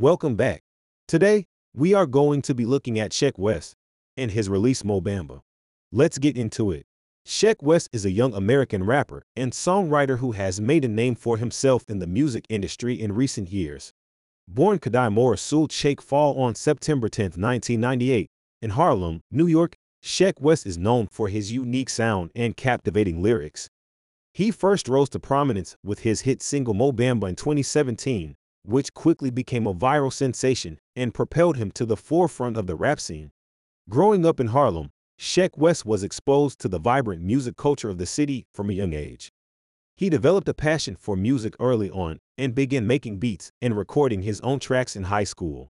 Welcome back. Today, we are going to be looking at Sheck Wes and his release Mo Bamba. Let's get into it. Sheck Wes is a young American rapper and songwriter who has made a name for himself in the music industry in recent years. Born Khadimou Rassoul Cheikh Fall on September 10, 1998, in Harlem, New York, Sheck Wes is known for his unique sound and captivating lyrics. He first rose to prominence with his hit single Mo Bamba in 2017, which quickly became a viral sensation and propelled him to the forefront of the rap scene. Growing up in Harlem, Sheck Wes was exposed to the vibrant music culture of the city from a young age. He developed a passion for music early on and began making beats and recording his own tracks in high school.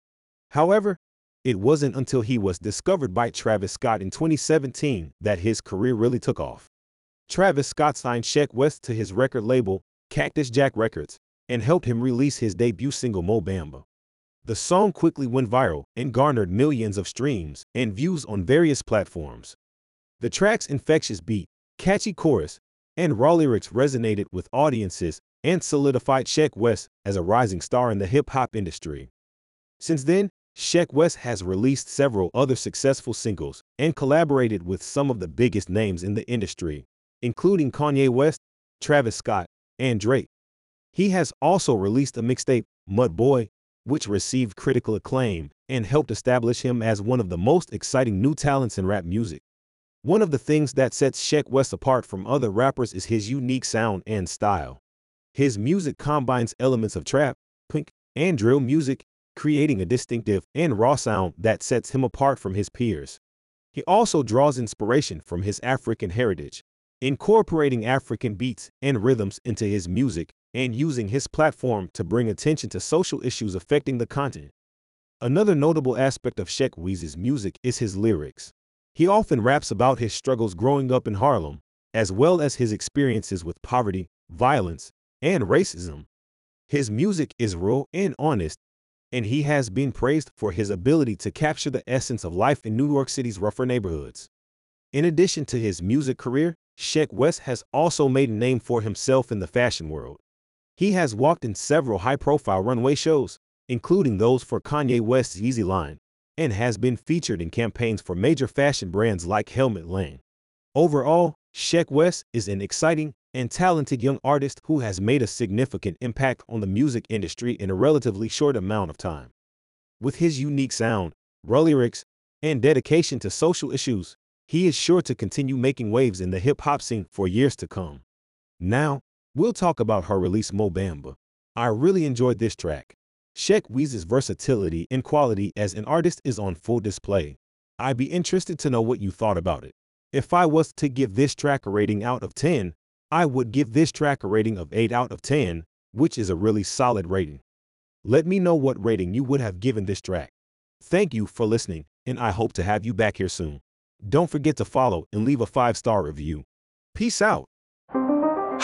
However, it wasn't until he was discovered by Travis Scott in 2017 that his career really took off. Travis Scott signed Sheck Wes to his record label, Cactus Jack Records, and helped him release his debut single Mo Bamba. The song quickly went viral and garnered millions of streams and views on various platforms. The track's infectious beat, catchy chorus, and raw lyrics resonated with audiences and solidified Sheck Wes as a rising star in the hip hop industry. Since then, Sheck Wes has released several other successful singles and collaborated with some of the biggest names in the industry, including Kanye West, Travis Scott, and Drake. He has also released a mixtape, Mud Boy, which received critical acclaim and helped establish him as one of the most exciting new talents in rap music. One of the things that sets Sheck Wes apart from other rappers is his unique sound and style. His music combines elements of trap, punk, and drill music creating a distinctive and raw sound that sets him apart from his peers. He also draws inspiration from his African heritage, incorporating African beats and rhythms into his music and using his platform to bring attention to social issues affecting the continent. Another notable aspect of Sheck Wes's music is his lyrics. He often raps about his struggles growing up in Harlem, as well as his experiences with poverty, violence, and racism. His music is raw and honest, and he has been praised for his ability to capture the essence of life in New York City's rougher neighborhoods. In addition to his music career, Sheck Wes has also made a name for himself in the fashion world. He has walked in several high-profile runway shows, including those for Kanye West's Yeezy line, and has been featured in campaigns for major fashion brands like Helmut Lang. Overall, Sheck Wes is an exciting and talented young artist who has made a significant impact on the music industry in a relatively short amount of time. With his unique sound, raw lyrics, and dedication to social issues, he is sure to continue making waves in the hip hop scene for years to come. Now, we'll talk about her release Mo Bamba. I really enjoyed this track. Sheck Wes's versatility and quality as an artist is on full display. I'd be interested to know what you thought about it. If I was to give this track a rating out of 10, I would give this track a rating of 8 out of 10, which is a really solid rating. Let me know what rating you would have given this track. Thank you for listening, and I hope to have you back here soon. Don't forget to follow and leave a five star review. Peace out.